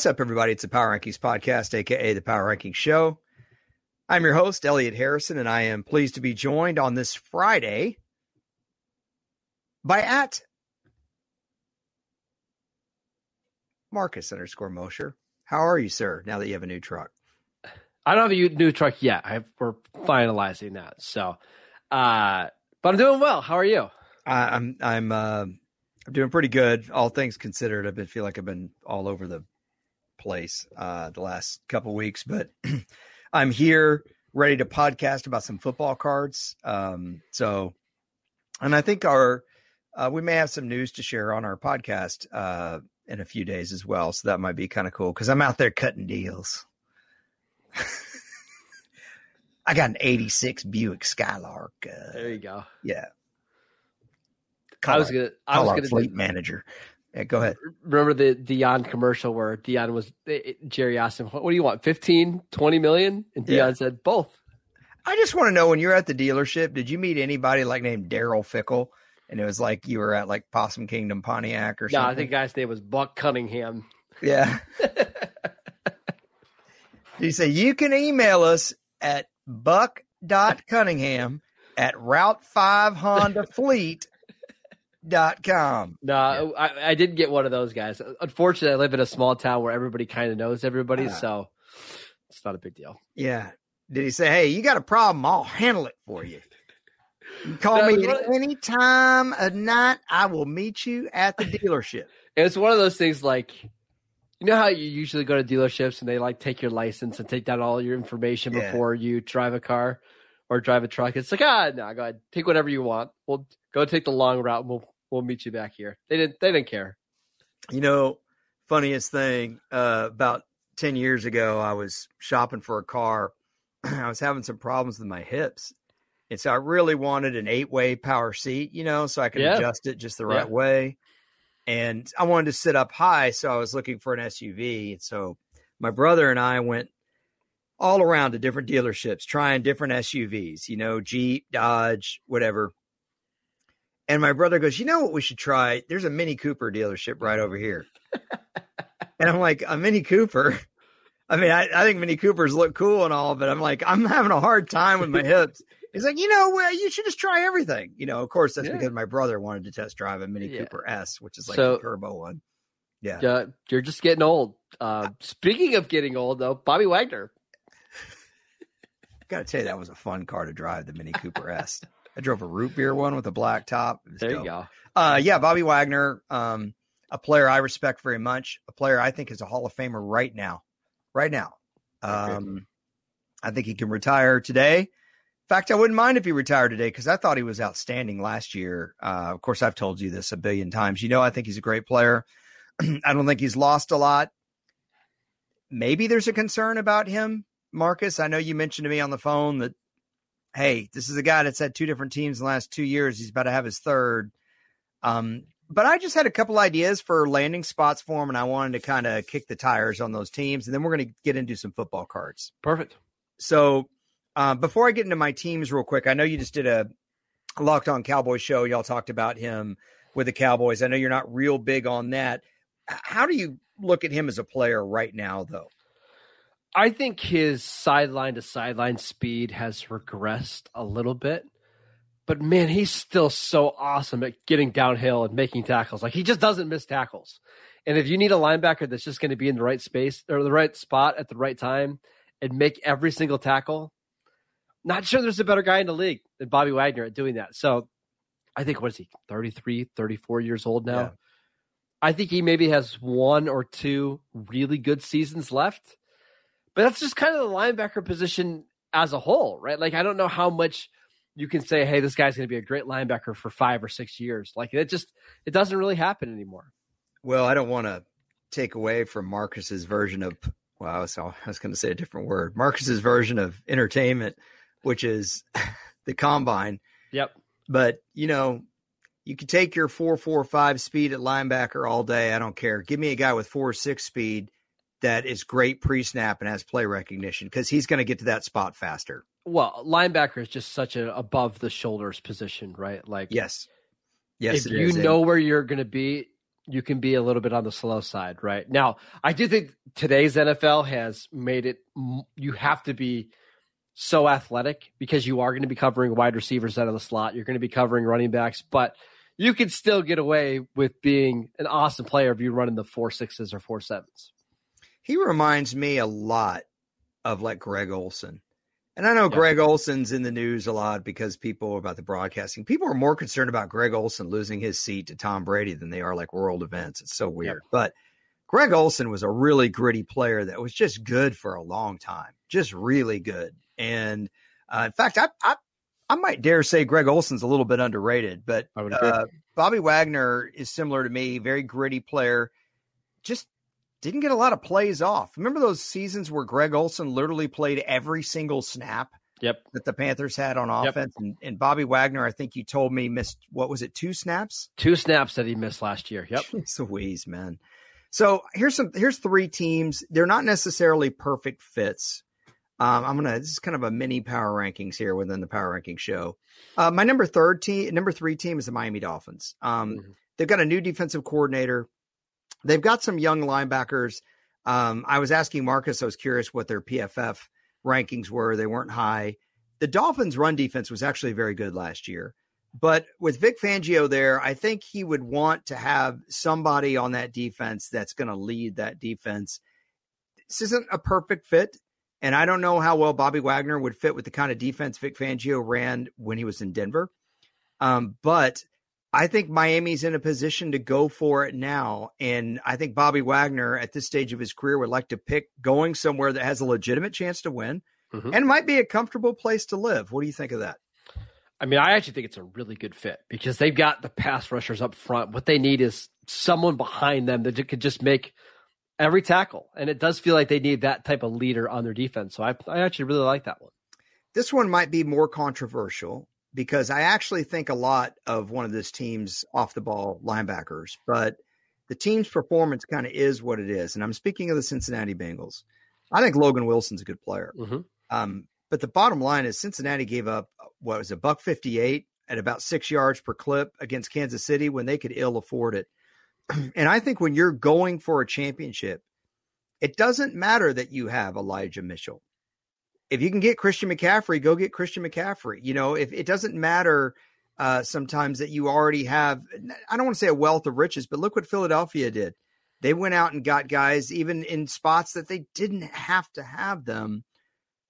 What's up, everybody? It's the Power Rankings Podcast, aka the Power Rankings Show. I'm your host, Elliot Harrison, and I am pleased to be joined on this Friday by at Marcus underscore Mosher. How are you, sir, now that you have a new truck? I don't have a new truck yet. I, we're finalizing that. So, uh, but I'm doing well. How are you? I, I'm I'm uh, I'm doing pretty good, all things considered. I've been feel like I've been all over the place uh, the last couple weeks, but I'm here ready to podcast about some football cards. Um, so, and I think our uh, we may have some news to share on our podcast uh, in a few days as well. So that might be kind of cool because I'm out there cutting deals. I got an 86 Buick Skylark. Uh, there you go. Yeah. Call I was gonna. I was gonna fleet manager. Yeah, go ahead. Remember the Deion commercial where Deion was eh, eh, Jerry asked him, "What do you want? 15, 20 million? And Deion yeah. said, "Both." I just want to know when you're at the dealership, did you meet anybody like named Daryl Fickle? And it was like you were at like Possum Kingdom Pontiac or something. No, I think guy's name was Buck Cunningham. Yeah. you say you can email us at buck.cunningham at route5hondafleet com. No, yeah. I, I did get one of those guys. Unfortunately, I live in a small town where everybody kind of knows everybody, uh, so it's not a big deal. Yeah. Did he say, "Hey, you got a problem? I'll handle it for you"? You call no, me at any time of night. I will meet you at the dealership. It's one of those things like you know how you usually go to dealerships and they like take your license and take down all your information yeah. before you drive a car or drive a truck. It's like, ah, no, go ahead, take whatever you want. We'll go take the long route. we'll we'll meet you back here. They didn't they didn't care. You know, funniest thing uh, about ten years ago, I was shopping for a car. I was having some problems with my hips, and so I really wanted an eight way power seat. You know, so I could yeah. adjust it just the right yeah. way. And I wanted to sit up high, so I was looking for an SUV. And so my brother and I went all around to different dealerships trying different SUVs, you know, Jeep, Dodge, whatever. And my brother goes, You know what we should try? There's a Mini Cooper dealership right over here. and I'm like, A Mini Cooper? I mean, I, I, think Mini Coopers look cool and all, but I'm like, I'm having a hard time with my hips. He's like, you know, well, you should just try everything. You know, of course, that's yeah. because my brother wanted to test drive a Mini yeah. Cooper S, which is like so, a turbo one. Yeah. Uh, you're just getting old. Uh, speaking of getting old, though, Bobby Wagner. Got to tell you, that was a fun car to drive, the Mini Cooper S. I drove a root beer one with a black top. There dope. you go. Uh, yeah, Bobby Wagner, um, a player I respect very much, a player I think is a Hall of Famer right now. Right now. Um, I think he can retire today. In fact, I wouldn't mind if he retired today because I thought he was outstanding last year. Uh, of course, I've told you this a billion times. You know, I think he's a great player. I don't think he's lost a lot. Maybe there's a concern about him, Marcus. I know you mentioned to me on the phone that hey, this is a guy that's had two different teams in the last two years. He's about to have his third. Um, but I just had a couple ideas for landing spots for him, and I wanted to kind of kick the tires on those teams, and then we're going to get into some football cards. Perfect. So uh, before I get into my teams, real quick, I know you just did a locked on Cowboy show. Y'all talked about him with the Cowboys. I know you're not real big on that. How do you look at him as a player right now, though? I think his sideline to sideline speed has regressed a little bit. But man, he's still so awesome at getting downhill and making tackles. Like he just doesn't miss tackles. And if you need a linebacker that's just going to be in the right space or the right spot at the right time and make every single tackle, not sure there's a better guy in the league than Bobby Wagner at doing that. So I think, what is he, 33, 34 years old now? Yeah. I think he maybe has one or two really good seasons left. But that's just kind of the linebacker position as a whole, right? Like I don't know how much you can say, hey, this guy's going to be a great linebacker for five or six years. Like it just it doesn't really happen anymore. Well, I don't want to take away from Marcus's version of well, I was, I was going to say a different word. Marcus's version of entertainment, which is the combine. Yep. But you know, you can take your four four five speed at linebacker all day. I don't care. Give me a guy with four six speed that is great pre snap and has play recognition because he's going to get to that spot faster. Well, linebacker is just such an above the shoulders position, right? Like, yes, yes. If you is. know where you're going to be, you can be a little bit on the slow side, right? Now, I do think today's NFL has made it you have to be so athletic because you are going to be covering wide receivers out of the slot. You're going to be covering running backs, but you can still get away with being an awesome player if you run in the four sixes or four sevens. He reminds me a lot of like Greg Olsen. And I know yeah. Greg Olsen's in the news a lot because people about the broadcasting. People are more concerned about Greg Olsen losing his seat to Tom Brady than they are like world events. It's so weird. But Greg Olsen was a really gritty player that was just good for a long time, just really good. And uh, in fact, I, I I might dare say Greg Olsen's a little bit underrated, but uh, Bobby Wagner is similar to me, very gritty player. Just didn't get a lot of plays off. Remember those seasons where Greg Olsen literally played every single snap yep. that the Panthers had on offense? Yep. And, and, Bobby Wagner, I think you told me missed, what was it, two snaps? Two snaps that he missed last year. Yep. It's a wheeze, man. So here's some, here's three teams. They're not necessarily perfect fits. Um, I'm gonna. This is kind of a mini power rankings here within the power ranking show. Uh, my number third team, number three team is the Miami Dolphins. Um, mm-hmm. They've got a new defensive coordinator. They've got some young linebackers. Um, I was asking Marcus, I was curious what their PFF rankings were. They weren't high. The Dolphins' run defense was actually very good last year. But with Vic Fangio there, I think he would want to have somebody on that defense that's going to lead that defense. This isn't a perfect fit. And I don't know how well Bobby Wagner would fit with the kind of defense Vic Fangio ran when he was in Denver. Um, but I think Miami's in a position to go for it now. And I think Bobby Wagner at this stage of his career would like to pick going somewhere that has a legitimate chance to win mm-hmm. and might be a comfortable place to live. What do you think of that? I mean, I actually think it's a really good fit because they've got the pass rushers up front. What they need is someone behind them that could just make every tackle. And it does feel like they need that type of leader on their defense. So I, I actually really like that one. This one might be more controversial because I actually think a lot of one of this team's off the ball linebackers, but the team's performance kind of is what it is. And I'm speaking of the Cincinnati Bengals. I think Logan Wilson's a good player. Mm-hmm. Um, but the bottom line is Cincinnati gave up what was a buck 58 at about six yards per clip against Kansas City when they could ill afford it. and I think when you're going for a championship, it doesn't matter that you have Elijah Mitchell if you can get Christian McCaffrey, go get Christian McCaffrey. You know, if it doesn't matter uh, sometimes that you already have, I don't want to say a wealth of riches, but look what Philadelphia did. They went out and got guys even in spots that they didn't have to have them.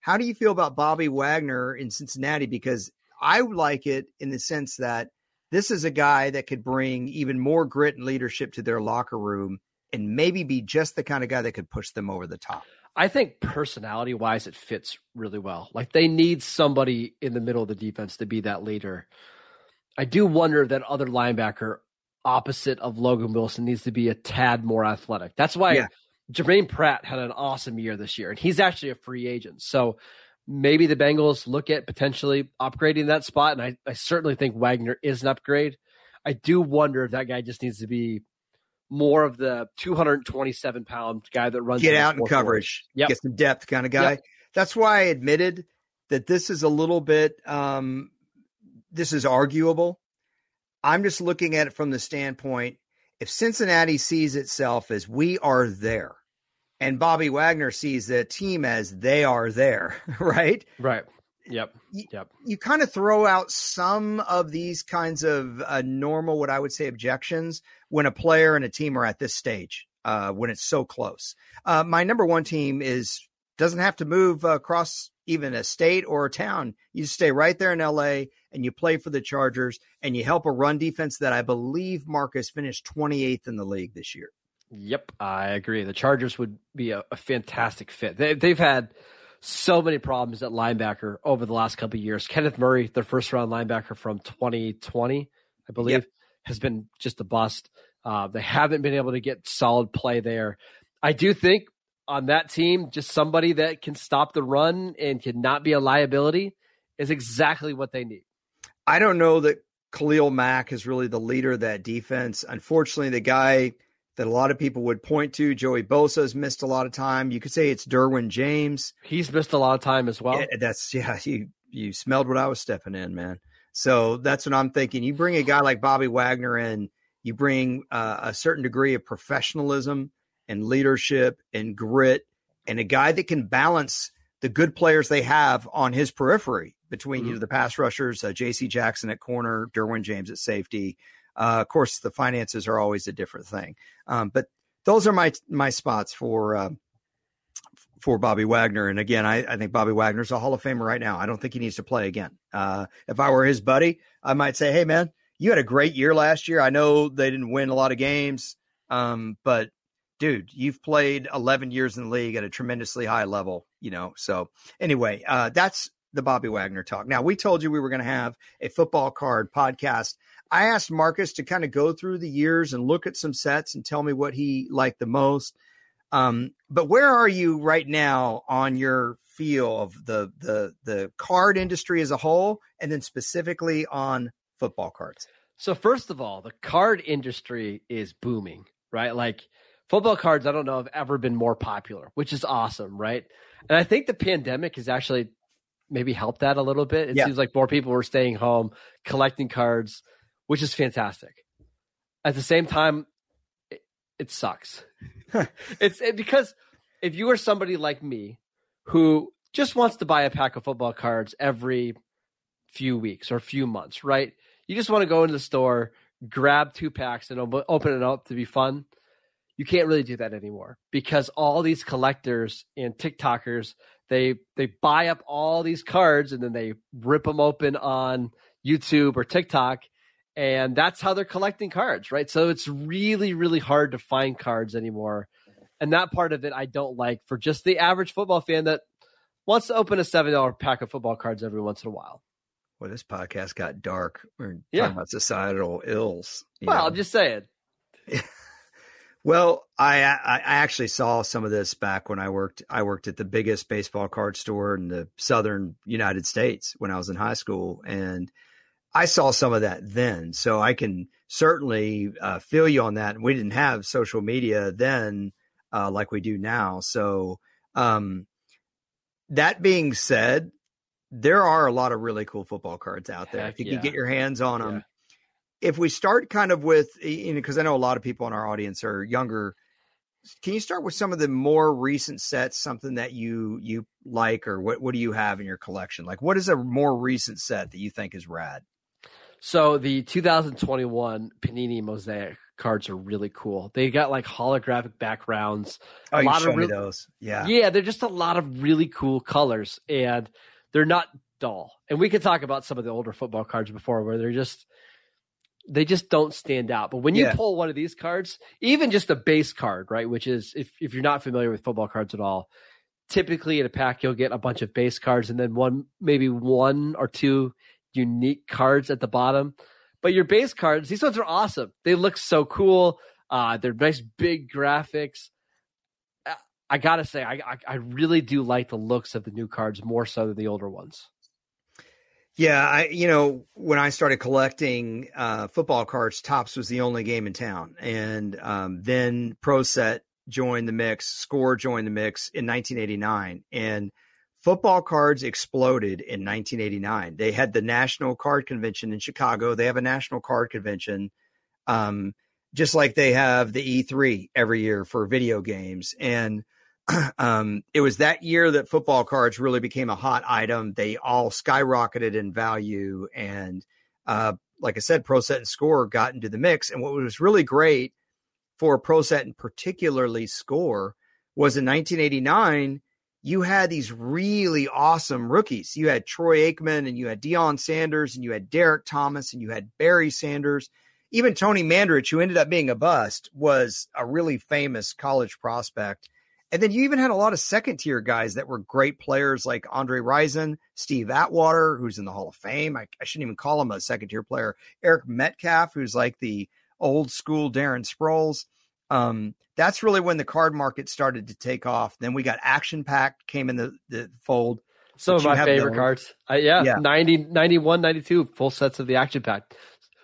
How do you feel about Bobby Wagner in Cincinnati? Because I like it in the sense that this is a guy that could bring even more grit and leadership to their locker room and maybe be just the kind of guy that could push them over the top. I think personality wise, it fits really well. Like they need somebody in the middle of the defense to be that leader. I do wonder if that other linebacker opposite of Logan Wilson needs to be a tad more athletic. That's why yeah. Jermaine Pratt had an awesome year this year, and he's actually a free agent. So maybe the Bengals look at potentially upgrading that spot. And I, I certainly think Wagner is an upgrade. I do wonder if that guy just needs to be more of the 227 pound guy that runs get out in coverage, yep. get some depth kind of guy. Yep. That's why I admitted that this is a little bit um, this is arguable. I'm just looking at it from the standpoint if Cincinnati sees itself as we are there, and Bobby Wagner sees the team as they are there, right? Right. Yep. You, yep. You kind of throw out some of these kinds of uh, normal, what I would say, objections when a player and a team are at this stage, uh, when it's so close. Uh, my number one team is doesn't have to move across even a state or a town. You stay right there in LA and you play for the Chargers and you help a run defense that I believe Marcus finished 28th in the league this year. Yep, I agree. The Chargers would be a, a fantastic fit. They, they've had so many problems at linebacker over the last couple years. Kenneth Murray, their first round linebacker from 2020, I believe, yep. has been just a bust. Uh, they haven't been able to get solid play there. I do think on that team, just somebody that can stop the run and can not be a liability is exactly what they need. I don't know that Khalil Mack is really the leader of that defense. Unfortunately, the guy that a lot of people would point to. Joey Bosa has missed a lot of time. You could say it's Derwin James. He's missed a lot of time as well. Yeah, that's yeah. You you smelled what I was stepping in, man. So that's what I'm thinking. You bring a guy like Bobby Wagner in, You bring uh, a certain degree of professionalism and leadership and grit, and a guy that can balance the good players they have on his periphery between mm-hmm. you know the pass rushers, uh, J.C. Jackson at corner, Derwin James at safety. Uh, of course, the finances are always a different thing, um, but those are my my spots for uh, for Bobby Wagner. And again, I, I, think Bobby Wagner's a Hall of Famer right now. I don't think he needs to play again. Uh, if I were his buddy, I might say, "Hey, man, you had a great year last year. I know they didn't win a lot of games, um, but dude, you've played 11 years in the league at a tremendously high level, you know. So anyway, uh, that's the Bobby Wagner talk. Now we told you we were going to have a football card podcast. I asked Marcus to kind of go through the years and look at some sets and tell me what he liked the most. Um, but where are you right now on your feel of the the the card industry as a whole, and then specifically on football cards? So first of all, the card industry is booming, right? Like football cards, I don't know have ever been more popular, which is awesome, right? And I think the pandemic has actually maybe helped that a little bit. It yeah. seems like more people were staying home, collecting cards, which is fantastic. At the same time, it, it sucks. it's it, because if you are somebody like me who just wants to buy a pack of football cards every few weeks or few months, right? You just want to go into the store, grab two packs, and open it up to be fun. You can't really do that anymore because all these collectors and TikTokers they they buy up all these cards and then they rip them open on YouTube or TikTok, and that's how they're collecting cards, right? So it's really really hard to find cards anymore, mm-hmm. and that part of it I don't like for just the average football fan that wants to open a seven dollar pack of football cards every once in a while. Well, this podcast got dark. We're yeah. talking about societal ills. Well, know. I'm just saying. well, I I actually saw some of this back when I worked. I worked at the biggest baseball card store in the southern United States when I was in high school, and I saw some of that then. So I can certainly uh, feel you on that. And we didn't have social media then uh, like we do now. So um, that being said, there are a lot of really cool football cards out there. If you yeah. can get your hands on them. Yeah. If we start kind of with, you know, because I know a lot of people in our audience are younger, can you start with some of the more recent sets, something that you you like, or what what do you have in your collection? Like, what is a more recent set that you think is rad? So the 2021 Panini Mosaic cards are really cool. They got like holographic backgrounds. Oh, a lot of really, those. Yeah. Yeah, they're just a lot of really cool colors and they're not dull. And we could talk about some of the older football cards before where they're just they just don't stand out. But when you yeah. pull one of these cards, even just a base card, right, which is if if you're not familiar with football cards at all, typically in a pack you'll get a bunch of base cards and then one maybe one or two unique cards at the bottom. But your base cards, these ones are awesome. They look so cool. Uh, they're nice big graphics. I gotta say, I, I, I really do like the looks of the new cards more so than the older ones. Yeah, I you know when I started collecting uh, football cards, Topps was the only game in town, and um, then Pro Set joined the mix, Score joined the mix in 1989, and football cards exploded in 1989. They had the National Card Convention in Chicago. They have a National Card Convention. Um, just like they have the E3 every year for video games. And um, it was that year that football cards really became a hot item. They all skyrocketed in value, and uh, like I said, Pro Set and Score got into the mix. And what was really great for Pro Set and particularly Score was in 1989 you had these really awesome rookies. You had Troy Aikman and you had Deion Sanders and you had Derrick Thomas and you had Barry Sanders. Even Tony Mandarich, who ended up being a bust, was a really famous college prospect. And then you even had a lot of second tier guys that were great players like Andre Rison, Steve Atwater, who's in the Hall of Fame. I, I shouldn't even call him a second tier player. Eric Metcalf, who's like the old school Darren Sproles. Um, that's really when the card market started to take off. Then we got Action Pack came in the, the fold. Some of my favorite cards. Uh, yeah, yeah, 90, 91, 92, full sets of the Action Pack.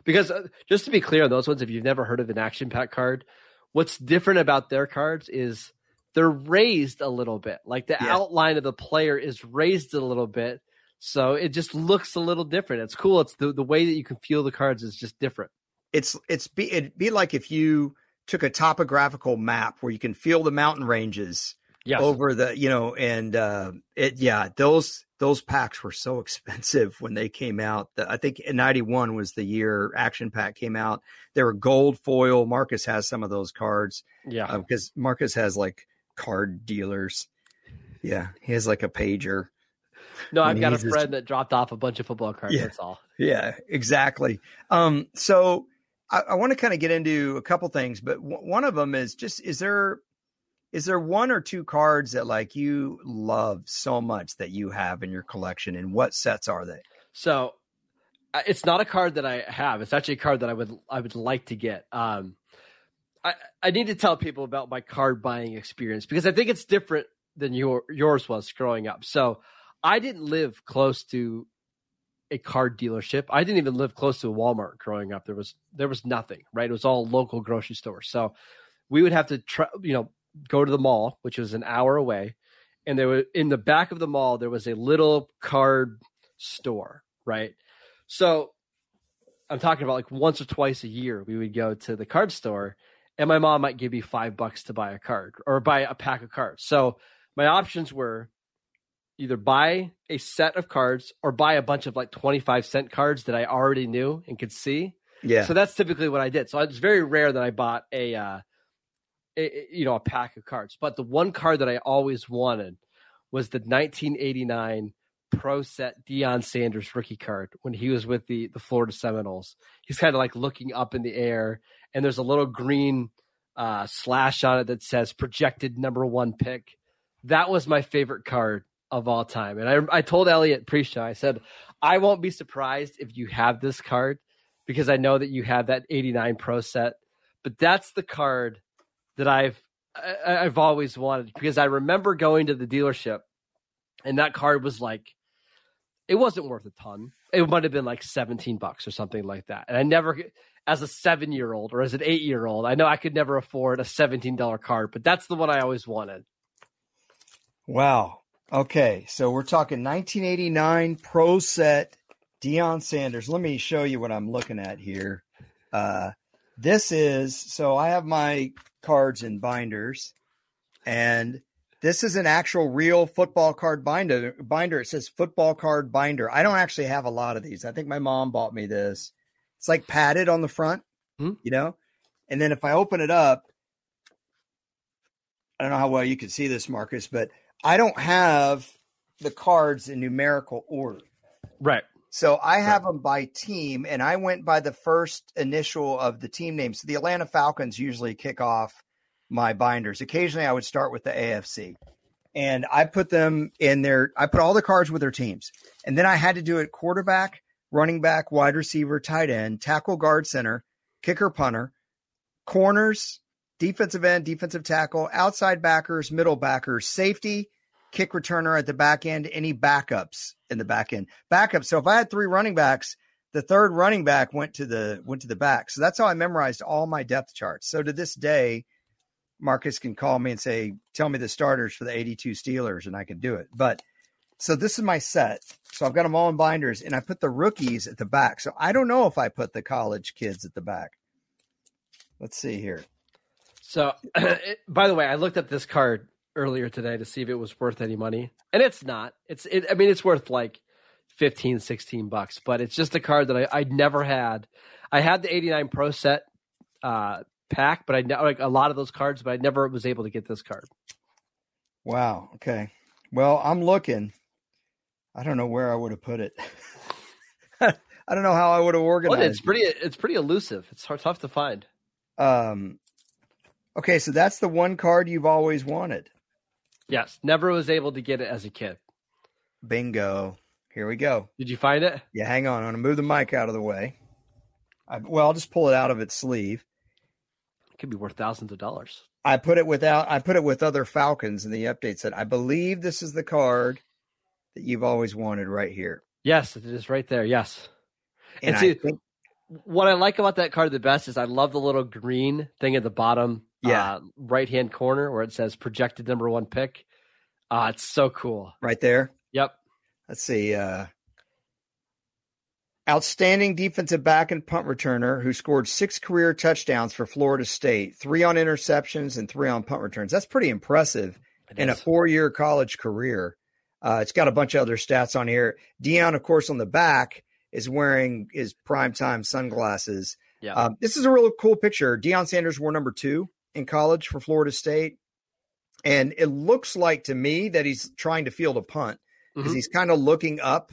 Because uh, just to be clear on those ones, if you've never heard of an Action Pack card, what's different about their cards is – they're raised a little bit. Like the yeah. outline of the player is raised a little bit. So it just looks a little different. It's cool. It's the, the way that you can feel the cards is just different. it's it's be it'd be like if you took a topographical map where you can feel the mountain ranges Yes. over the you know and uh it yeah those those packs were so expensive when they came out i think 91 was the year action pack came out they were gold foil marcus has some of those cards yeah. because marcus has like card dealers yeah he has like a pager no, I've got a he's just- friend that dropped off a bunch of football cards. Yeah. That's all. Yeah, exactly. Um, so I, I want to kind of get into a couple things, but w- one of them is just is there is there one or two cards that like you love so much that you have in your collection, and what sets are they? So it's not a card that I have. It's actually a card that I would I would like to get. Um, I I need to tell people about my card buying experience because I think it's different than your yours was growing up. So I didn't live close to a card dealership. I didn't even live close to a Walmart growing up. There was there was nothing, right? It was all local grocery stores. So we would have to try, you know, go to the mall, which was an hour away, and there was in the back of the mall there was a little card store, right? So I'm talking about like once or twice a year we would go to the card store and my mom might give me 5 bucks to buy a card or buy a pack of cards. So my options were either buy a set of cards or buy a bunch of like 25 cent cards that I already knew and could see. Yeah, So that's typically what I did. So it's very rare that I bought a, uh, a, you know, a pack of cards. But the one card that I always wanted was the 1989 Pro Set Deion Sanders rookie card when he was with the the Florida Seminoles. He's kind of like looking up in the air, and there's a little green uh, slash on it that says projected number one pick. That was my favorite card of all time. And I, I told Elliot pre-show, I said, I won't be surprised if you have this card because I know that you have that 89 Pro set. But that's the card that I've I, I've always wanted because I remember going to the dealership and that card was like it wasn't worth a ton. It might have been like 17 bucks or something like that. And I never as a 7-year-old or as an 8-year-old, I know I could never afford a $17 card, but that's the one I always wanted. Wow. Okay, so we're talking 1989 Pro Set Deion Sanders. Let me show you what I'm looking at here. Uh, this is so I have my cards in binders, and this is an actual real football card binder. Binder. It says football card binder. I don't actually have a lot of these. I think my mom bought me this. It's like padded on the front, Hmm. you know, and then if I open it up, I don't know how well you can see this, Marcus, but I don't have the cards in numerical order. Right. So I have them by team, and I went by the first initial of the team names. So the Atlanta Falcons usually kick off my binders. Occasionally, I would start with the AFC, and I put them in there. I put all the cards with their teams, and then I had to do it quarterback, running back, wide receiver, tight end, tackle, guard, center, kicker, punter, corners, defensive end, defensive tackle, outside backers, middle backers, safety, kick returner at the back end, any backups in the back end. Backups. So if I had three running backs, the third running back went to the went to the back. So that's how I memorized all my depth charts. So to this day, Marcus can call me and say, "Tell me the starters for the 82 Steelers," and I can do it. But so this is my set. So I've got them all in binders, and I put the rookies at the back. So I don't know if I put the college kids at the back. Let's see here. So, by the way, I looked up this card earlier today to see if it was worth any money, and it's not. It's it. I mean, it's worth like 15, 16 bucks, but it's just a card that I I never had. I had the 89 Pro set uh pack, but I like a lot of those cards, but I never was able to get this card. Wow. Okay. Well, I'm looking. I don't know where I would have put it. I don't know how I would have Well, organized. it's pretty. It's pretty elusive. It's hard, tough to find. Um, okay, so that's the one card you've always wanted. Yes, never was able to get it as a kid. Bingo. Here we go. Did you find it? Yeah, hang on. I'm going to move the mic out of the way. I, well, I'll just pull it out of its sleeve. It could be worth thousands of dollars. I put it without. I put it with other Falcons, and the update said, "I believe this is the card that you've always wanted right here." Yes, it is right there. Yes. And, And I see- think, what I like about that card the best is I love the little green thing at the bottom, Yeah. uh, right hand corner where it says projected number one pick. Uh, it's so cool. right there. Yep. Let's see. Uh, outstanding defensive back and punt returner who scored six career touchdowns for Florida State, three on interceptions and three on punt returns. That's pretty impressive It in a four year college career. Uh, it's got a bunch of other stats on here. Deion, of course, on the back is wearing his primetime sunglasses. Yeah. Um, this is a real cool picture. Deion Sanders wore number two in college for Florida State. And it looks like to me that he's trying to field a punt because Mhm. he's kind of looking up,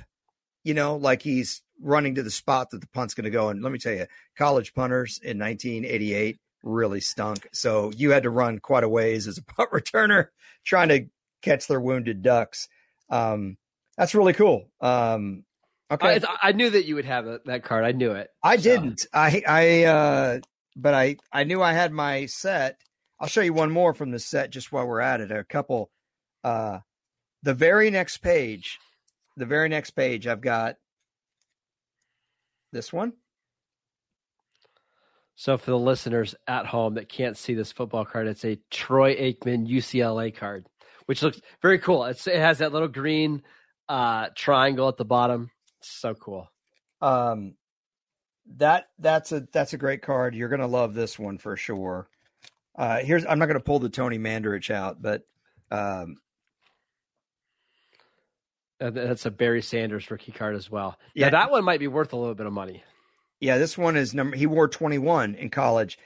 you know, like he's running to the spot that the punt's going to go. And let me tell you, college punters in 1988 really stunk. So you had to run quite a ways as a punt returner trying to catch their wounded ducks. Um, that's really cool. Um, okay. I, I knew that you would have that, that card. I knew it. I So- didn't. I I uh but I I knew I had my set. I'll show you one more from the set just while we're at it. A couple uh the very next page, the very next page I've got this one. So for the listeners at home that can't see this football card, it's a Troy Aikman UCLA card, which looks very cool. It's, it has that little green uh, triangle at the bottom. It's so cool. Um that that's a that's a great card. You're gonna love this one for sure. Uh here's I'm not gonna pull the Tony Mandarich out, but um And that's a Barry Sanders rookie card as well. Yeah. Yeah, that one might be worth a little bit of money. Yeah, this one is number. He wore 21 in college.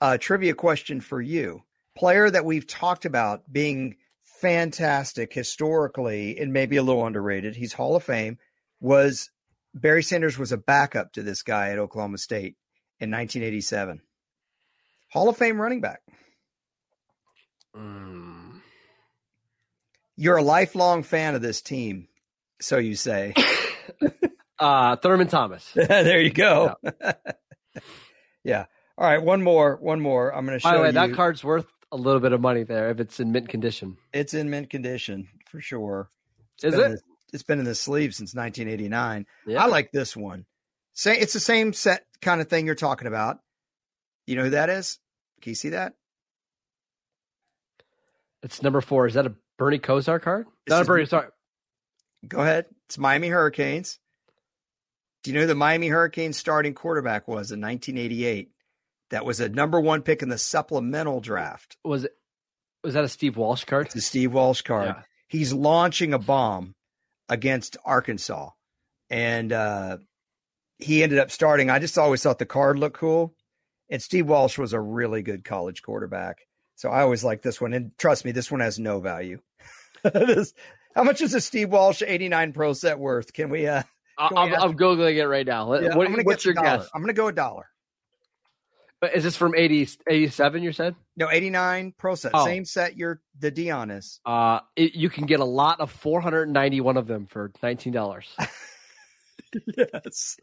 Uh, trivia question for you: player that we've talked about being fantastic historically and maybe a little underrated. He's Hall of Fame. Was Barry Sanders was a backup to this guy at Oklahoma State in 1987. Hall of Fame running back. Mm. You're a lifelong fan of this team, so you say. Uh, Thurman Thomas. there you go. yeah. All right. One more. One more. I'm going to show By the way, you. that card's worth a little bit of money there if it's in mint condition. It's in mint condition for sure. It's Is it? It's been in the sleeve since 1989. Yeah. I like this one. Say it's the same set kind of thing you're talking about. You know who that is? Can you see that? It's number four. Is that a Bernie Kosar card? This Not a Bernie. Sorry. Go ahead. It's Miami Hurricanes. Do you know who the Miami Hurricanes starting quarterback was in 1988? That was a number one pick in the supplemental draft. Was it? Was that a Steve Walsh card? It's the Steve Walsh card. Yeah. He's launching a bomb against Arkansas. And uh, he ended up starting. I just always thought the card looked cool. And Steve Walsh was a really good college quarterback. So I always like this one. And trust me, this one has no value. This- how much is a Steve Walsh 89 Pro set worth? Can we uh Can we I'm, ask- I'm googling it right now. Yeah, what- I'm gonna what's your dollar. guess? I'm gonna go a dollar. But Is this from 80, 87, You said. No, 89 Pro set. Oh. Same set you're the Deion is. Uh, it, you can get a lot of 491 of them for nineteen dollars. yes.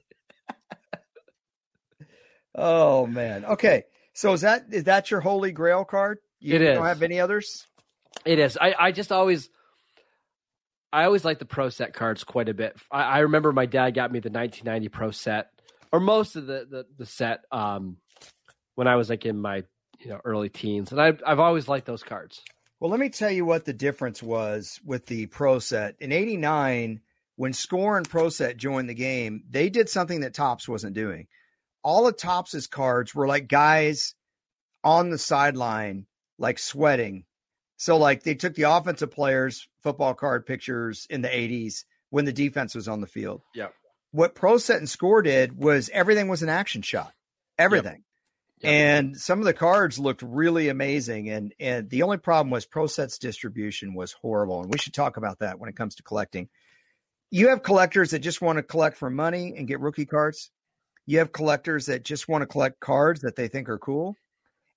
oh man. Okay. So is that is that your holy grail card? You It don't is. have any others? It is. I, I just always, I always like the pro set cards quite a bit. I, I remember my dad got me the 1990 pro set, or most of the the, the set, um, when I was like in my you know early teens, and I I've always liked those cards. Well, let me tell you what the difference was with the Pro Set. In 89, when Score and Pro Set joined the game, they did something that Topps wasn't doing. All of Topps's cards were like guys on the sideline, like sweating. So, like, they took the offensive players' football card pictures in the 80s when the defense was on the field. Yeah. What Pro Set and Score did was everything was an action shot. Everything. Yep. And some of the cards looked really amazing. And and the only problem was ProSet's distribution was horrible. And we should talk about that when it comes to collecting. You have collectors that just want to collect for money and get rookie cards. You have collectors that just want to collect cards that they think are cool.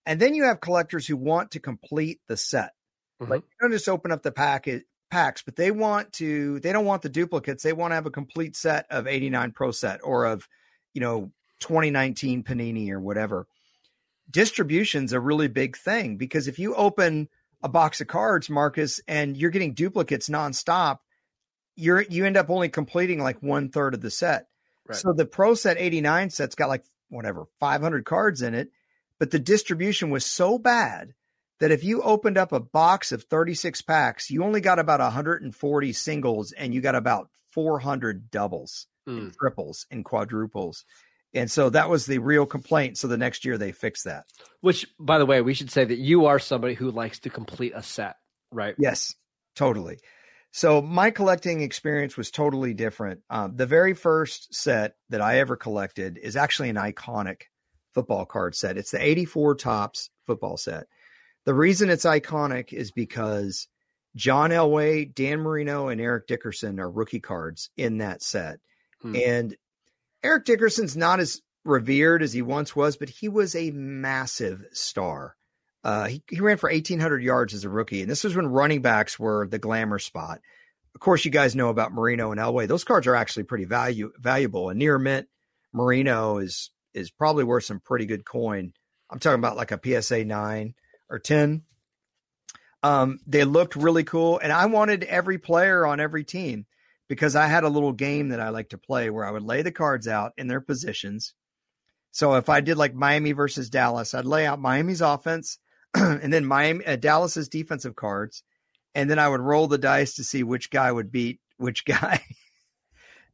And then you have collectors who want to complete the set. Mhm. Like don't just open up the packet packs, but they want to they don't want the duplicates. They want to have a complete set of 89 Pro set or of, you know, 2019 Panini or whatever distribution's a really big thing because if you open a box of cards, Marcus, and you're getting duplicates nonstop, you're you end up only completing like one third of the set. Right. So the Pro Set 89 set's got like whatever 500 cards in it, but the distribution was so bad that if you opened up a box of 36 packs, you only got about 140 singles and you got about 400 doubles in hmm. triples and quadruples. And so that was the real complaint. So the next year they fixed that. Which, by the way, we should say that you are somebody who likes to complete a set, right? Yes, totally. So my collecting experience was totally different. Um, the very first set that I ever collected is actually an iconic football card set. It's the 84 Topps football set. The reason it's iconic is because John Elway, Dan Marino, and Eric Dickerson are rookie cards in that set. Hmm. And Eric Dickerson's not as revered as he once was, but he was a massive star. Uh, he, he ran for 1,800 yards as a rookie, and this was when running backs were the glamour spot. Of course, you guys know about Marino and Elway. Those cards are actually pretty value valuable. A near mint Marino is is probably worth some pretty good coin. I'm talking about like a PSA nine or ten. Um, they looked really cool, and I wanted every player on every team because I had a little game that I like to play where I would lay the cards out in their positions. So if I did like Miami versus Dallas, I'd lay out Miami's offense and then Miami uh, Dallas's defensive cards, and then I would roll the dice to see which guy would beat which guy.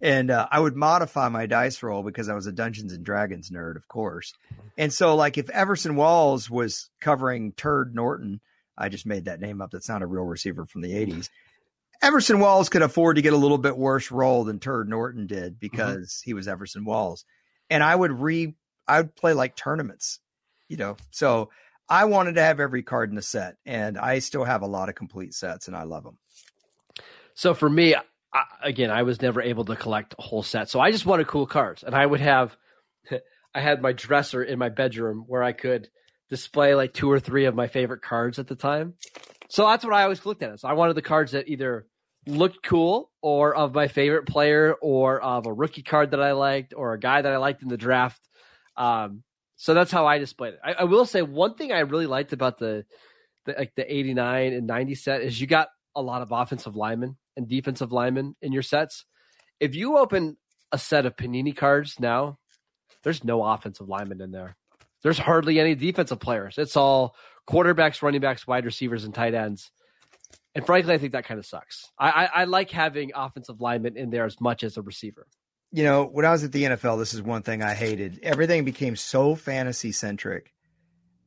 and uh, I would modify my dice roll because I was a Dungeons and Dragons nerd, of course. And so, like, if Everson Walls was covering Turd Norton, I just made that name up. That's not a real receiver from the '80s. Everson Walls could afford to get a little bit worse roll than Turd Norton did mm-hmm. because mm-hmm. he was Everson Walls, and I would re I would play like tournaments, you know. So I wanted to have every card in the set, and I still have a lot of complete sets, and I love them. So for me, I, again, I was never able to collect a whole set, so I just wanted cool cards, and I would have. I had my dresser in my bedroom where I could display like two or three of my favorite cards at the time. So that's what I always looked at. So I wanted the cards that either looked cool or of my favorite player or of a rookie card that I liked or a guy that I liked in the draft. Um, so that's how I displayed it. I, I, will say one thing I really liked about the, the like the 89 and 90 set is you got a lot of offensive linemen and defensive linemen in your sets. If you open a set of Panini cards now, there's no offensive linemen in there. There's hardly any defensive players. It's all quarterbacks, running backs, wide receivers, and tight ends. And frankly, I think that kind of sucks. I, I, I like having offensive linemen in there as much as a receiver you know, when I was at the NFL, this is one thing I hated. Everything became so fantasy centric.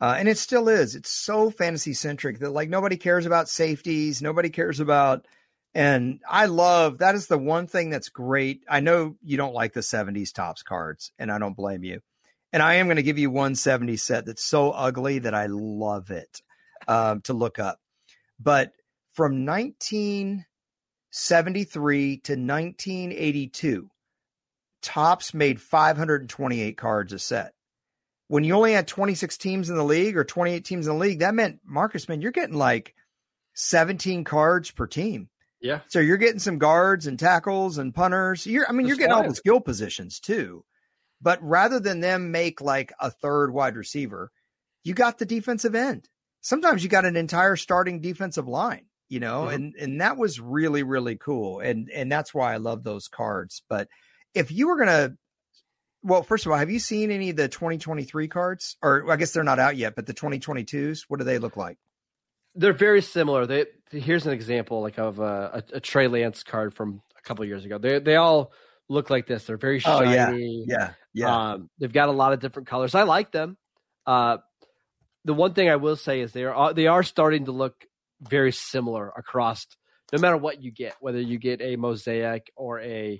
Uh, and it still is. It's so fantasy centric that like nobody cares about safeties, nobody cares about. And I love that is the one thing that's great. I know you don't like the 70s Topps cards, and I don't blame you. And I am going to give you one 70 set that's so ugly that I love it um, to look up. But from 1973 to 1982, Topps made 528 cards a set. When you only had 26 teams in the league or 28 teams in the league, that meant Marcus, man, you're getting like 17 cards per team. Yeah. So you're getting some guards and tackles and punters. You're, I mean, That's you're getting fine. all the skill positions too. But rather than them make like a third wide receiver, you got the defensive end. Sometimes you got an entire starting defensive line, you know, mm-hmm. and and that was really really cool. And and that's why I love those cards. But if you were gonna well, first of all, have you seen any of the 2023 cards? Or I guess they're not out yet, but the 2022s, what do they look like? They're very similar. They here's an example like of a, a, a Trey Lance card from a couple years ago. They they all look like this. They're very shiny. Oh, yeah, yeah, yeah. Um, they've got a lot of different colors. I like them. Uh, the one thing I will say is they are they are starting to look very similar across. No matter what you get, whether you get a mosaic or a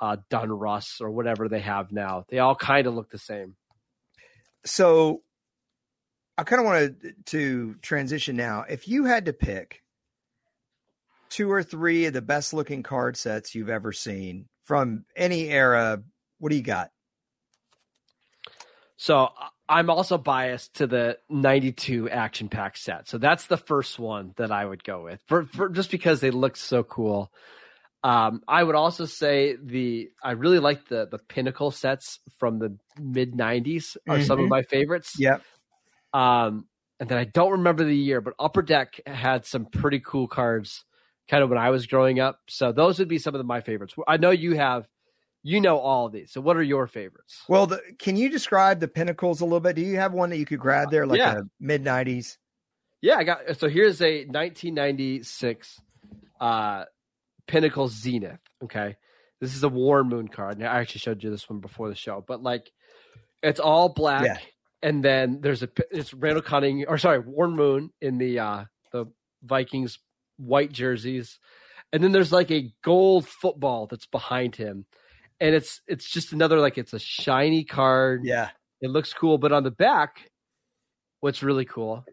uh, Donruss or whatever they have now. They all kind of look the same. So I kind of wanted to transition now. If you had to pick two or three of the best looking card sets you've ever seen from any era, what do you got? So I'm also biased to the 92 action pack set. So that's the first one that I would go with for, for just because they look so cool. Um, I would also say the I really like the the pinnacle sets from the mid '90s are mm-hmm. some of mm-hmm. my favorites. Yep. Um, and then I don't remember the year, but Upper Deck had some pretty cool cards, kind of when I was growing up. So those would be some of the, my favorites. I know you have, you know all of these. So what are your favorites? Well, the, can you describe the pinnacles a little bit? Do you have one that you could grab there, like yeah. a mid '90s? Yeah, I got. So here's a 1996. Uh, Pinnacle Zenith. Okay. This is a Warren Moon card. Now I actually showed you this one before the show, but like it's all black. Yeah. And then there's a it's Randall Cunningham or sorry, Warren Moon in the uh the Vikings white jerseys. And then there's like a gold football that's behind him. And it's it's just another like it's a shiny card. Yeah. It looks cool, but on the back, what's really cool,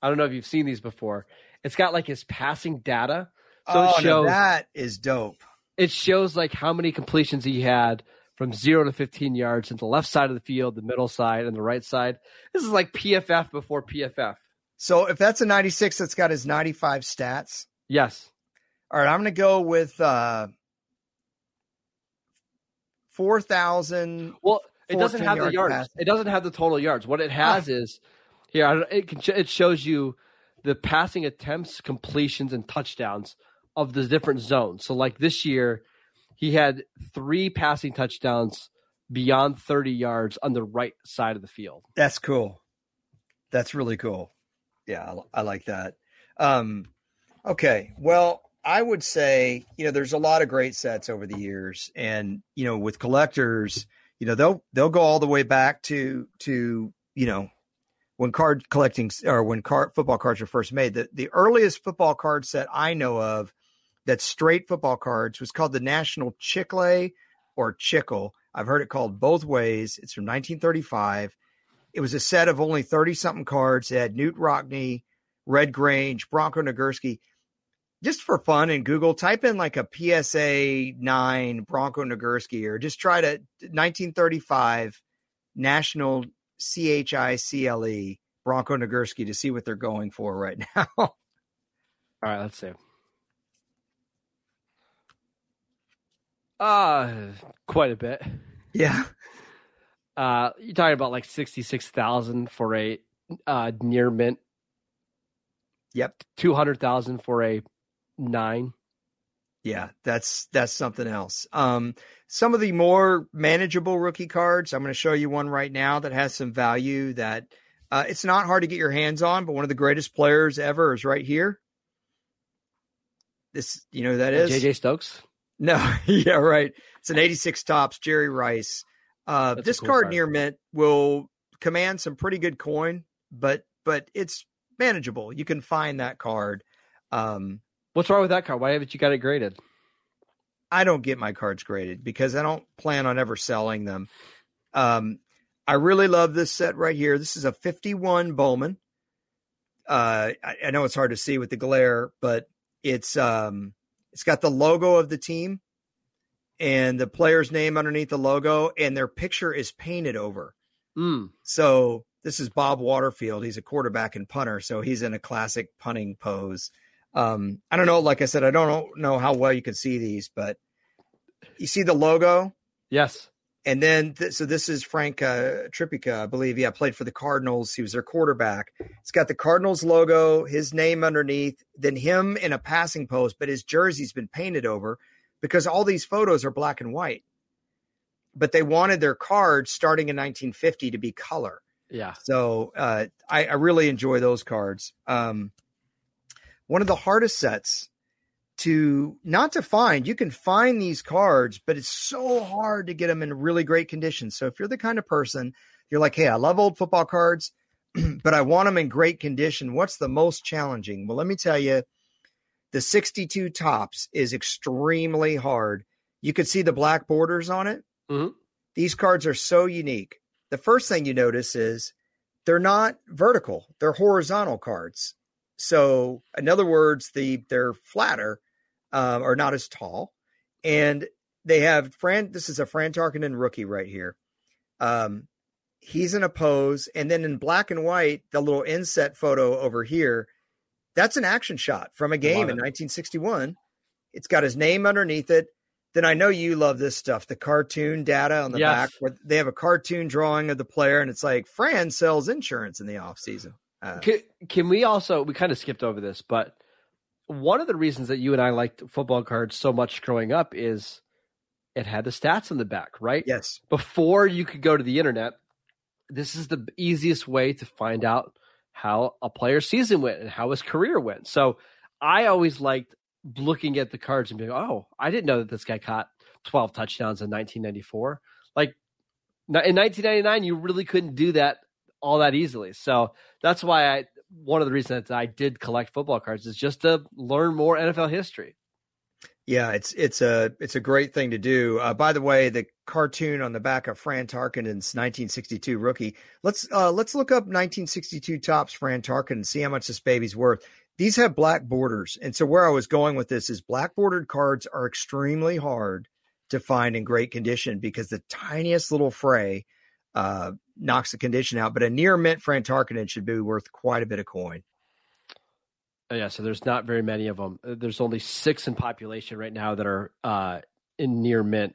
I don't know if you've seen these before. It's got like his passing data. So oh, it shows that is dope. it shows like how many completions he had from zero to 15 yards in the left side of the field, the middle side, and the right side. This is like PFF before PFF. So if that's a 96 that's got his 95 stats, Yes. all right, I'm going to go with uh 4,000. Well, it doesn't 14 have the yard yards. pass. It doesn't have the total yards. What it has is here. I don't, it can, it shows you the passing attempts, completions, and touchdowns of the different zones. So, like this year, he had three passing touchdowns beyond 30 yards on the right side of the field. That's cool. That's really cool. Yeah, I, I like that. Um, okay. Well, I would say, you know, there's a lot of great sets over the years and, you know, with collectors, you know, they'll, they'll go all the way back to, to, you know, when card collecting or when card football cards were first made, the, the earliest football card set I know of that's straight football cards was called the National Chicle or Chickle. I've heard it called both ways. It's from 1935. It was a set of only 30 something cards. It had Knute Rockne, Red Grange, Bronco Nagurski. Just for fun in Google, type in like a PSA 9 Bronco Nagurski or just try to 1935 National C H I C L E Bronco Nagurski to see what they're going for right now. All right, let's see. Uh quite a bit. yeah. Uh, you're talking about like sixty-six thousand for a uh, near mint. Yep. Two hundred thousand for a nine. Yeah, that's that's something else. Um, some of the more manageable rookie cards, I'm going to show you one right now that has some value. That uh, it's not hard to get your hands on, but one of the greatest players ever is right here. This, you know, that is JJ Stokes. No, yeah, right. It's an 86 Topps, Jerry Rice. Uh, That's this cool card card. near mint will command some pretty good coin, but but it's manageable. You can find that card. Um, What's wrong with that card? Why haven't you got it graded? I don't get my cards graded because I don't plan on ever selling them. Um, I really love this set right here. This is a 51 Bowman. Uh, I, I know it's hard to see with the glare, but it's um, it's got the logo of the team and the player's name underneath the logo, and their picture is painted over. Mm. So this is Bob Waterfield. He's a quarterback and punter, so he's in a classic punting pose. Um, I don't know. Like I said, I don't know how well you can see these, but you see the logo, Yes. and then th- so this is Frank uh, Tripucka, I believe. Yeah, played for the Cardinals. He was their quarterback. It's got the Cardinals logo, his name underneath, then him in a passing pose, but his jersey's been painted over because all these photos are black and white. But they wanted their cards starting in 1950 to be color. Yeah. So uh, I, I really enjoy those cards. Um, one of the hardest sets to not to find. You can find these cards, but it's so hard to get them in really great condition. So if you're the kind of person you're like, hey, I love old football cards, but I want them in great condition. What's the most challenging? Well, let me tell you, the 62 Topps is extremely hard. You could see the black borders on it. Mhm. These cards are so unique. The first thing you notice is they're not vertical; they're horizontal cards. So, in other words, the they're flatter um, or not as tall, and they have Fran. This is a Fran Tarkenton rookie right here. Um, he's in a pose, and then in black and white, the little inset photo over here, that's an action shot from a game in 1961. It's got his name underneath it. Then I know you love this stuff, the cartoon data on the Yes. back where they have a cartoon drawing of the player, and it's like Fran sells insurance in the off season. Uh, Can, can we also we kind of skipped over this, but one of the reasons that you and I liked football cards so much growing up is it had the stats in the back, right? yes, Before you could go to the internet, this is the easiest way to find out how a player's season went and how his career went. So I always liked looking at the cards and being, oh, I didn't know that this guy caught 12 touchdowns in 1994. Like in 1999, you really couldn't do that all that easily. So that's why I one of the reasons I did collect football cards is just to learn more NFL history. Yeah, it's it's a it's a great thing to do. Uh, by the way, the cartoon on the back of Fran Tarkenton's 1962 rookie. Let's uh, let's look up 1962 Topps Fran Tarkenton and see how much this baby's worth. These have black borders, and so where I was going with this is black bordered cards are extremely hard to find in great condition because the tiniest little fray uh, knocks the condition out. But a near mint Fran Tarkenton should be worth quite a bit of coin. Oh, yeah, so there's not very many of them. Uh, there's only six in population right now that are uh, in near mint,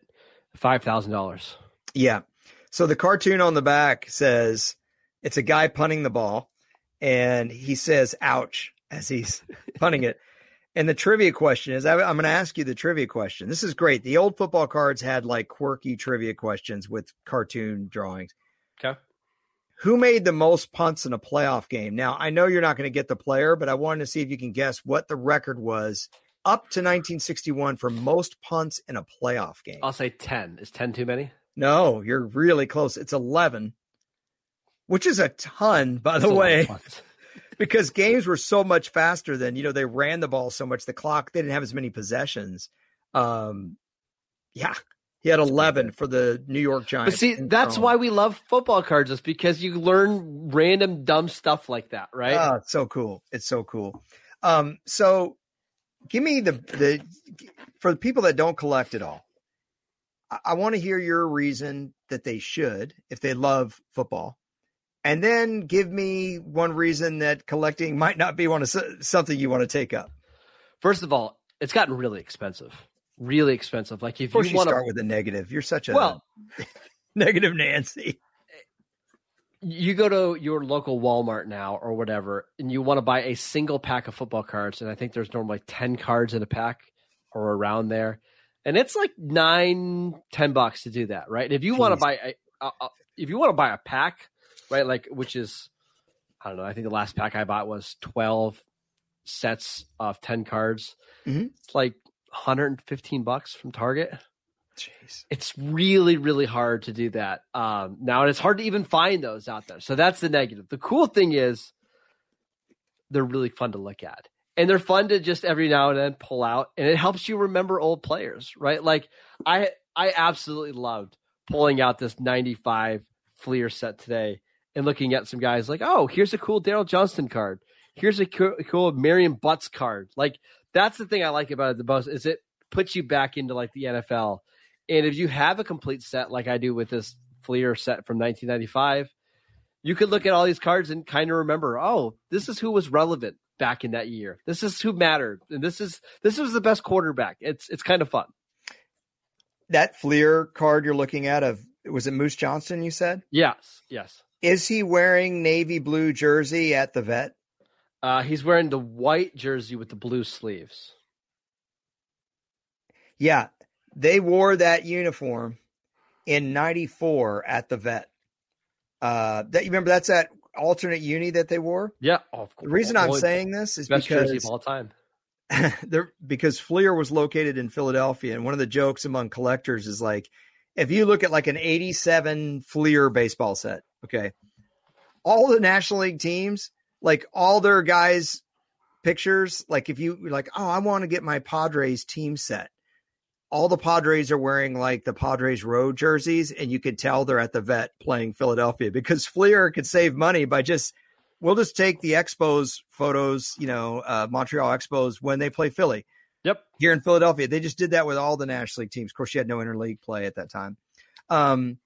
five thousand dollars. Yeah. So the cartoon on the back says it's a guy punting the ball, and he says "ouch" as he's punting it. And the trivia question is, I, I'm going to ask you the trivia question. This is great. The old football cards had like quirky trivia questions with cartoon drawings. Okay who made the most punts in a playoff game? Now, I know you're not going to get the player, but I wanted to see if you can guess what the record was up to 1961 for most punts in a playoff game. I'll say 10. Is 10 too many? No, you're really close. It's 11, which is a ton, by That's the way, because games were so much faster than, you know, they ran the ball so much. The clock, they didn't have as many possessions. Um, yeah, he had 11 for the New York Giants. But see, that's why we love football cards, is because you learn random dumb stuff like that, right? Oh, it's so cool. It's so cool. Um, so give me the the for the people that don't collect at all. I, I want to hear your reason that they should if they love football. And then give me one reason that collecting might not be one of something you want to take up. First of all, it's gotten really expensive really expensive. Like if you, you want to start with a negative, you're such a well negative Nancy. You go to your local Walmart now or whatever, and you want to buy a single pack of football cards, and I think there's normally ten cards in a pack or around there, and it's like nine, ten bucks to do that, right? And if you Jeez. want to buy a, a, a, if you want to buy a pack, right, like which is I don't know, I think the last pack I bought was twelve sets of ten cards. Mm-hmm. It's like 115 bucks from Target. Jeez. It's really, really hard to do that. Um, now, and it's hard to even find those out there. So that's the negative. The cool thing is they're really fun to look at. And they're fun to just every now and then pull out. And it helps you remember old players, right? Like I I absolutely loved pulling out this 95 Fleer set today and looking at some guys like, oh, here's a cool Daryl Johnston card. Here's a cool, cool Marion Butts card. Like that's the thing I like about it the most is it puts you back into like the NFL. And if you have a complete set like I do with this Fleer set from 1995, you could look at all these cards and kind of remember, oh, this is who was relevant back in that year. This is who mattered, and this is this was the best quarterback. It's it's kind of fun. That Fleer card you're looking at of was it Moose Johnson? You said yes, yes. Is he wearing navy blue jersey at the vet? Uh, he's wearing the white jersey with the blue sleeves. Yeah, they wore that uniform in '94 at the vet. Uh, that you remember? That's that alternate uni that they wore. Yeah, of course. The reason I'm saying this is best because jersey of all time. there, because Fleer was located in Philadelphia, and one of the jokes among collectors is like, if you look at like an '87 Fleer baseball set, okay, all the National League teams like all their guys pictures like if you like oh i want to get my padres team set. All the padres are wearing like the padres road jerseys and you could tell they're at the vet playing philadelphia because fleer could save money by just we'll just take the expos photos you know uh, montreal expos when they play philly. Yep. Here in philadelphia they just did that with all the national league teams. Of course you had no interleague play at that time. Um,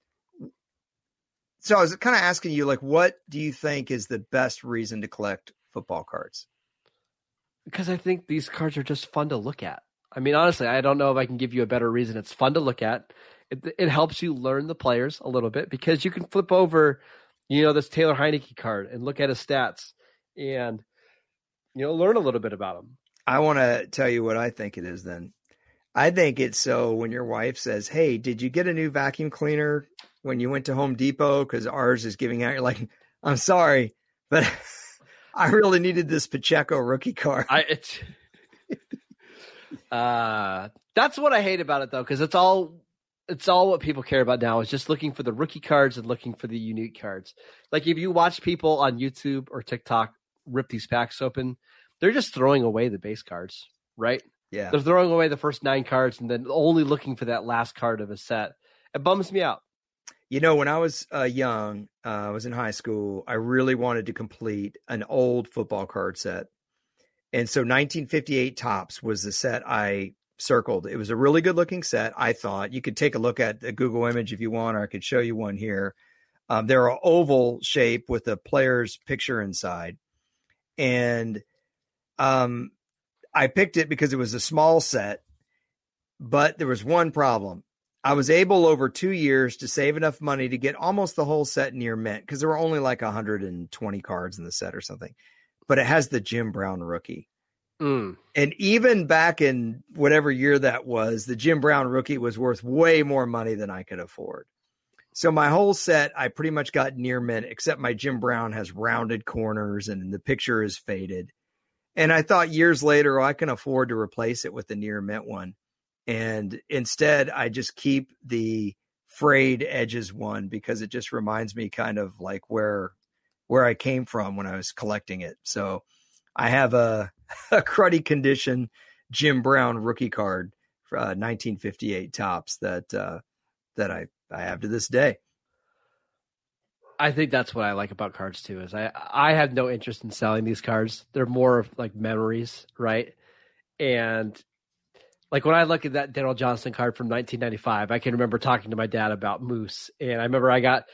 so I was kind of asking you, like, what do you think is the best reason to collect football cards? Because I think these cards are just fun to look at. I mean, honestly, I don't know if I can give you a better reason. It's fun to look at. It, it helps you learn the players a little bit because you can flip over, you know, this Taylor Heinicke card and look at his stats and, you know, learn a little bit about him. I want to tell you what I think it is then. I think it's so when your wife says, Hey, did you get a new vacuum cleaner when you went to Home Depot because ours is giving out. You're like, I'm sorry, but I really needed this Pacheco rookie card. I it's uh, that's what I hate about it though, because it's all it's all what people care about now is just looking for the rookie cards and looking for the unique cards. Like if you watch people on YouTube or TikTok rip these packs open, they're just throwing away the base cards, right? Yeah. They're throwing away the first nine cards and then only looking for that last card of a set. It bums me out. You know, when I was uh, young, uh, I was in high school. I really wanted to complete an old football card set, and so 1958 Topps was the set I circled. It was a really good looking set. I thought you could take a look at the Google image if you want, or I could show you one here. Um, they're an oval shape with a player's picture inside, and um, I picked it because it was a small set, but there was one problem. I was able over two years to save enough money to get almost the whole set near mint because there were only like 120 cards in the set or something. But it has the Jim Brown rookie. Mm. And even back in whatever year that was, the Jim Brown rookie was worth way more money than I could afford. So my whole set, I pretty much got near mint, except my Jim Brown has rounded corners and the picture is faded. And I thought years later, oh, I can afford to replace it with the near mint one. And instead, I just keep the frayed edges one because it just reminds me kind of like where where I came from when I was collecting it. So I have a, a cruddy condition Jim Brown rookie card uh, 1958 Topps that uh, that I I have to this day. I think that's what I like about cards too. Is I I have no interest in selling these cards. They're more of like memories, right? And like when I look at that Darryl Johnson card from 1995, I can remember talking to my dad about Moose, and I remember I got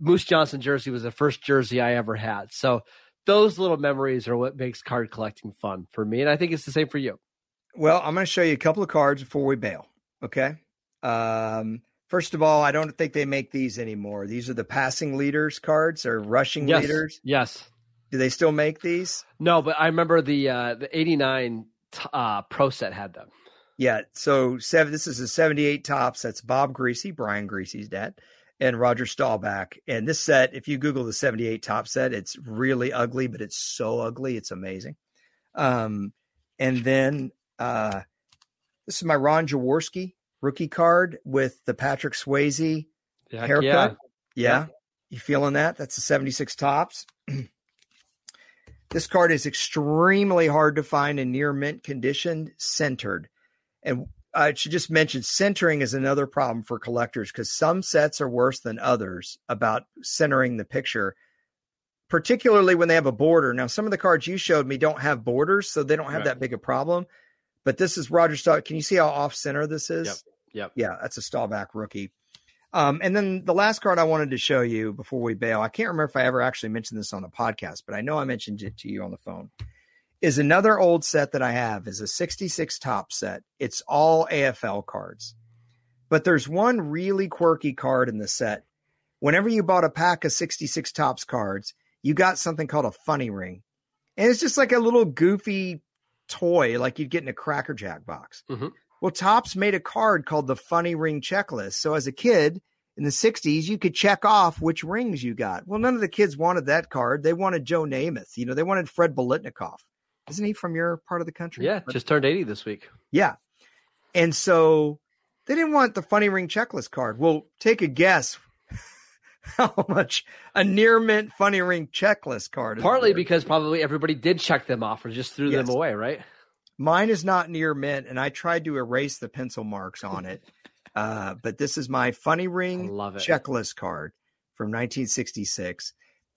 Moose Johnson jersey was the first jersey I ever had. So those little memories are what makes card collecting fun for me, and I think it's the same for you. Well, I'm going to show you a couple of cards before we bail. Okay. Um, first of all, I don't think they make these anymore. These are the passing leaders cards or rushing yes. leaders. Yes. Do they still make these? No, but I remember the uh, the '89 uh, Pro set had them. Yeah. So seven. This is a 78 Topps. That's Bob Griese, Brian Griese's dad, and Roger Staubach. And this set, if you Google the 78 top set, it's really ugly, but it's so ugly, it's amazing. Um, and then uh, this is my Ron Jaworski rookie card with the Patrick Swayze Heck haircut. yeah. Yeah. Yeah. You feeling that? That's a 76 Topps. this card is extremely hard to find in near mint condition, centered. And I should just mention centering is another problem for collectors because some sets are worse than others about centering the picture, particularly when they have a border. Now, some of the cards you showed me don't have borders, so they don't have Right. that big a problem. But this is Roger Staubach. Can you see how off center this is? Yep. Yep. Yeah, that's a Staubach rookie. Um, and then the last card I wanted to show you before we bail, I can't remember if I ever actually mentioned this on the podcast, but I know I mentioned it to you on the phone. Is another old set that I have is a 66 top set. It's all AFL cards. But there's one really quirky card in the set. Whenever you bought a pack of 66 Topps cards, you got something called a funny ring. And it's just like a little goofy toy like you'd get in a Cracker Jack box. Mhm. Well, Topps made a card called the Funny Ring Checklist. So as a kid in the 60s, you could check off which rings you got. Well, none of the kids wanted that card. They wanted Joe Namath. You know, they wanted Fred Biletnikoff. Isn't he from your part of the country? Yeah, just turned 80 this week. Yeah. And so they didn't want the funny ring checklist card. Well, take a guess how much a near mint funny ring checklist card. Partly because probably everybody did check them off or just threw Yes. them away, right? mine is not near mint, and I tried to erase the pencil marks on it. Uh, but this is my funny ring checklist card from 1966.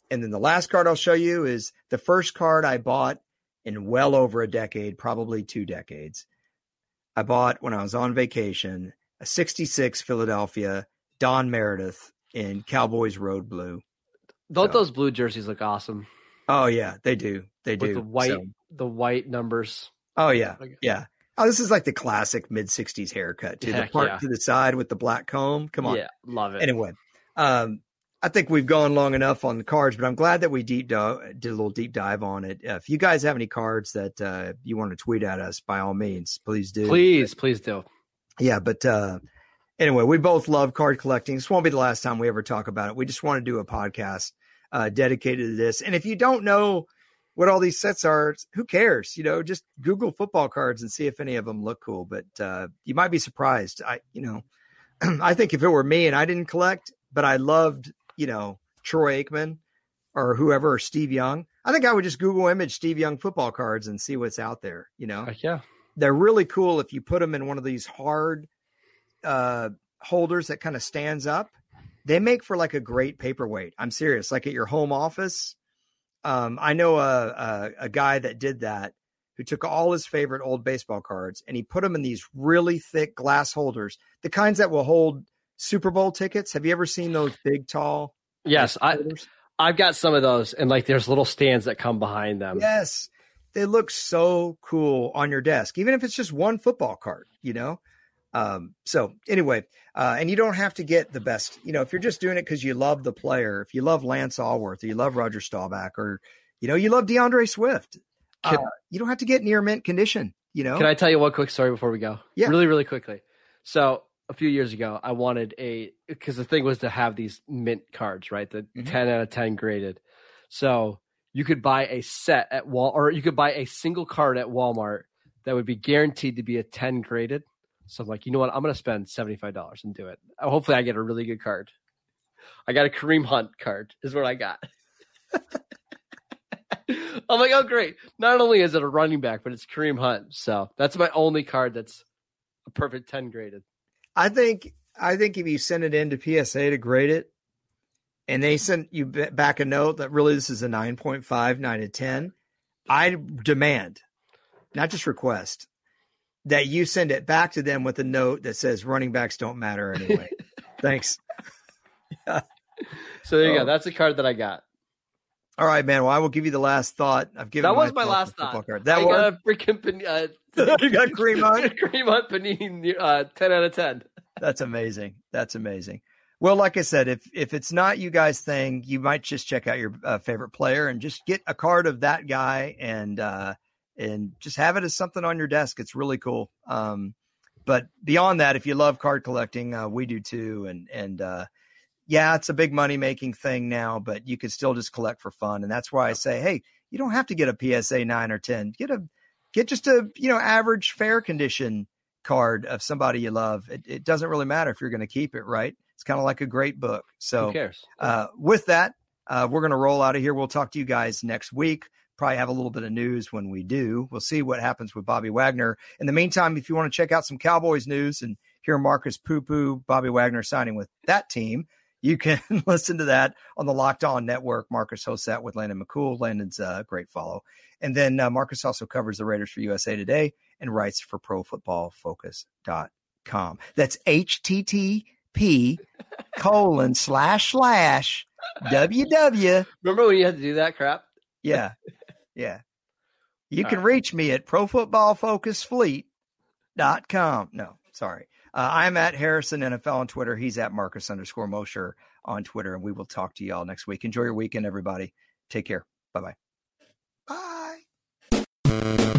And then the last card I'll show you is the first card I bought in well over a decade, probably two decades. I bought when I was on vacation a 66 Philadelphia Don Meredith in Cowboys Road Blue. Don't So- those blue jerseys look awesome Oh yeah, they do. They with do. the white So- the white numbers? oh yeah. Yeah. Oh, this is like the classic mid 60s haircut too. The part yeah. to the side with the black comb. Come on. Yeah, love it. Anyway, um, I think we've gone long enough on the cards, but I'm glad that we deep did a little deep dive on it. Uh, if you guys have any cards that uh, you want to tweet at us, by all means, please do. Please, please do. Yeah, but uh, anyway, we both love card collecting. This won't be the last time we ever talk about it. We just want to do a podcast uh, dedicated to this. And if you don't know what all these sets are. Who cares? You know, just Google football cards and see if any of them look cool. But uh, you might be surprised. I, you know, I think if it were me and I didn't collect, but I loved, you know, Troy Aikman or whoever, or Steve Young, I think I would just Google image Steve Young football cards and see what's out there. You know, yeah, they're really cool if you put them in one of these hard uh, holders that kind of stands up. They make for like a great paperweight. I'm serious. Like at your home office, um, I know a, a, a guy that did that who took all his favorite old baseball cards and he put them in these really thick glass holders, the kinds that will hold Super Bowl tickets. Have you ever seen those big, tall? Yes, I, I've got some of those, and like there's little stands that come behind them. Yes, they look so cool on your desk, even if it's just one football card. You know, um, so anyway, uh, and you don't have to get the best. You know, if you're just doing it because you love the player, if you love Lance Alworth, or you love Roger Staubach, or you know, you love D'Andre Swift, can, uh, you don't have to get near mint condition. You know. Can I tell you one quick story before we go? Yeah. Really, really quickly. So a few years ago, I wanted a because the thing was to have these mint cards, right? The mm-hmm. ten out of ten graded. So you could buy a set at Wal, or you could buy a single card at Walmart that would be guaranteed to be a ten graded. So I'm like, you know what? I'm going to spend seventy five dollars and do it. Hopefully, I get a really good card. I got a Kareem Hunt card. Is what I got. I'm like, oh great! Not only is it a running back, but it's Kareem Hunt. So that's my only card that's a perfect ten graded. I think I think if you send it in to PSA to grade it, and they send you back a note that really this is a 9.5, 9 to 10, I demand, not just request, that you send it back to them with a note that says running backs don't matter anyway. Thanks. yeah. So there you oh. go. That's the card that I got. All right, man. Well, I will give you the last thought. I've given that was my last thought. Card. That I was got a freaking uh, you got cream on panini. Uh, ten out of ten. That's amazing. That's amazing. Well, like I said, if if it's not you guys' thing, you might just check out your uh, favorite player and just get a card of that guy and uh, and just have it as something on your desk. It's really cool. Um, but beyond that, if you love card collecting, uh, we do too. And and uh, yeah, it's a big money making thing now, but you can still just collect for fun. And that's why I say, hey, you don't have to get a PSA nine or ten. Get a get just a you know average fair condition card of somebody you love. It, it doesn't really matter if you're going to keep it, right? It's kind of like a great book. So? Uh, with that, uh, we're going to roll out of here. We'll talk to you guys next week. Probably have a little bit of news when we do. We'll see what happens with Bobby Wagner. In the meantime, if you want to check out some Cowboys news and hear Marcus Poo Poo, Bobby Wagner signing with that team, you can listen to that on the Locked On Network. Marcus hosts that with Landon McCool. Landon's a great follow. And then uh, Marcus also covers the Raiders for USA Today and writes for ProFootballFocus.com. That's HTTP colon slash slash WW. Remember when you had to do that crap? Yeah. Yeah. You All can right. reach me at ProFootballFocusFleet.com. No, sorry. Uh, I'm at Harrison NFL on Twitter. He's at Marcus underscore Mosher on Twitter. And we will talk to y'all next week. Enjoy your weekend, everybody. Take care. Bye-bye. Bye.